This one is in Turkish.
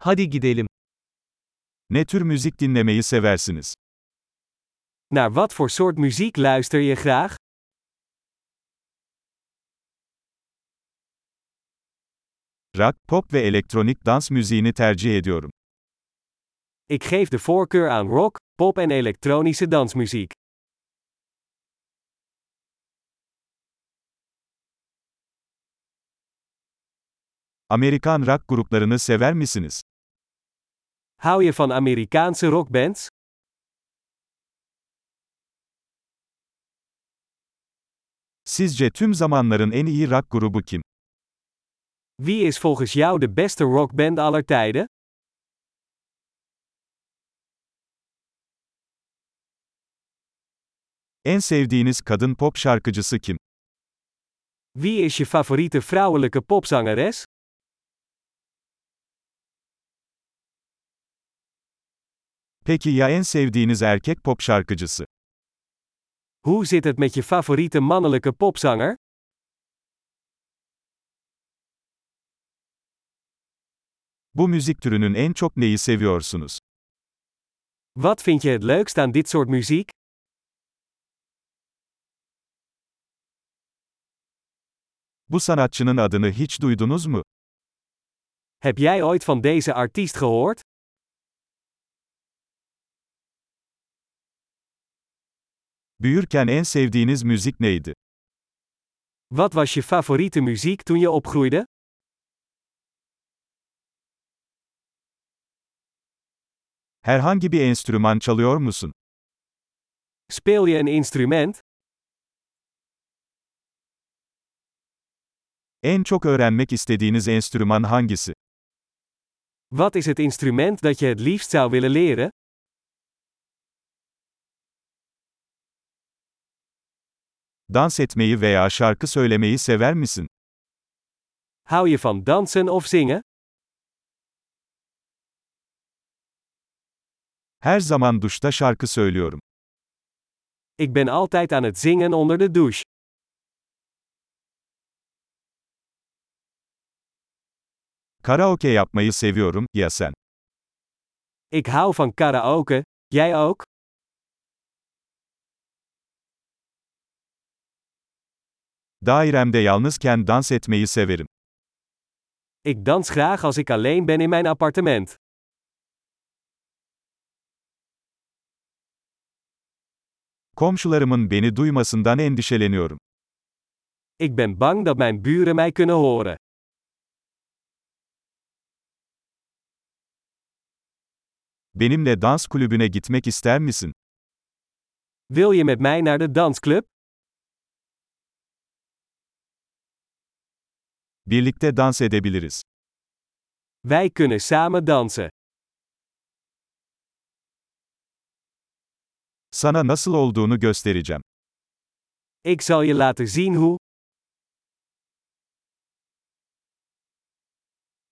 Hadi gidelim. Ne tür müzik dinlemeyi seversiniz? Naar wat voor soort muziek luister je graag? Rock, pop ve elektronik dans müziğini tercih ediyorum. Ik geef de voorkeur aan rock, pop en elektronische dansmuziek. Amerikan rock gruplarını sever misiniz? Hou je van Amerikaanse rockbands? Sizce tüm zamanların en iyi rock grubu kim? Wie is volgens jou de beste rockband aller tijden? En sevdiğiniz kadın pop şarkıcısı kim? Wie is je favoriete vrouwelijke popzangeres? Peki ya en sevdiğiniz erkek pop şarkıcısı? Hoe zit het met je favoriete mannelijke popzanger? Bu müzik türünün en çok neyi seviyorsunuz? Wat vind je het leukst aan dit soort muziek? Bu sanatçının adını hiç duydunuz mu? Heb jij ooit van deze artiest gehoord? Büyürken en sevdiğiniz müzik neydi? Wat was je favoriete muziek toen je opgroeide? Herhangi bir enstrüman çalıyor musun? Speel je een instrument? En çok öğrenmek istediğiniz enstrüman hangisi? Wat is het instrument dat je het liefst zou willen leren? Dans etmeyi veya şarkı söylemeyi sever misin? Hou je van dansen of zingen? Her zaman duşta şarkı söylüyorum. Ik ben altijd aan het zingen onder de douche. Karaoke yapmayı seviyorum, ya sen? Ik hou van karaoke, jij ook? Dairemde yalnızken dans etmeyi severim. Ik dans graag als ik alleen ben in mijn appartement. Komşularımın beni duymasından endişeleniyorum. Ik ben bang dat mijn buren mij kunnen horen. Benimle dans kulübüne gitmek ister misin? Wil je met mij naar de dansclub? Birlikte dans edebiliriz. Wij kunnen samen dansen. Sana nasıl olduğunu göstereceğim. Ik zal je laten zien hoe.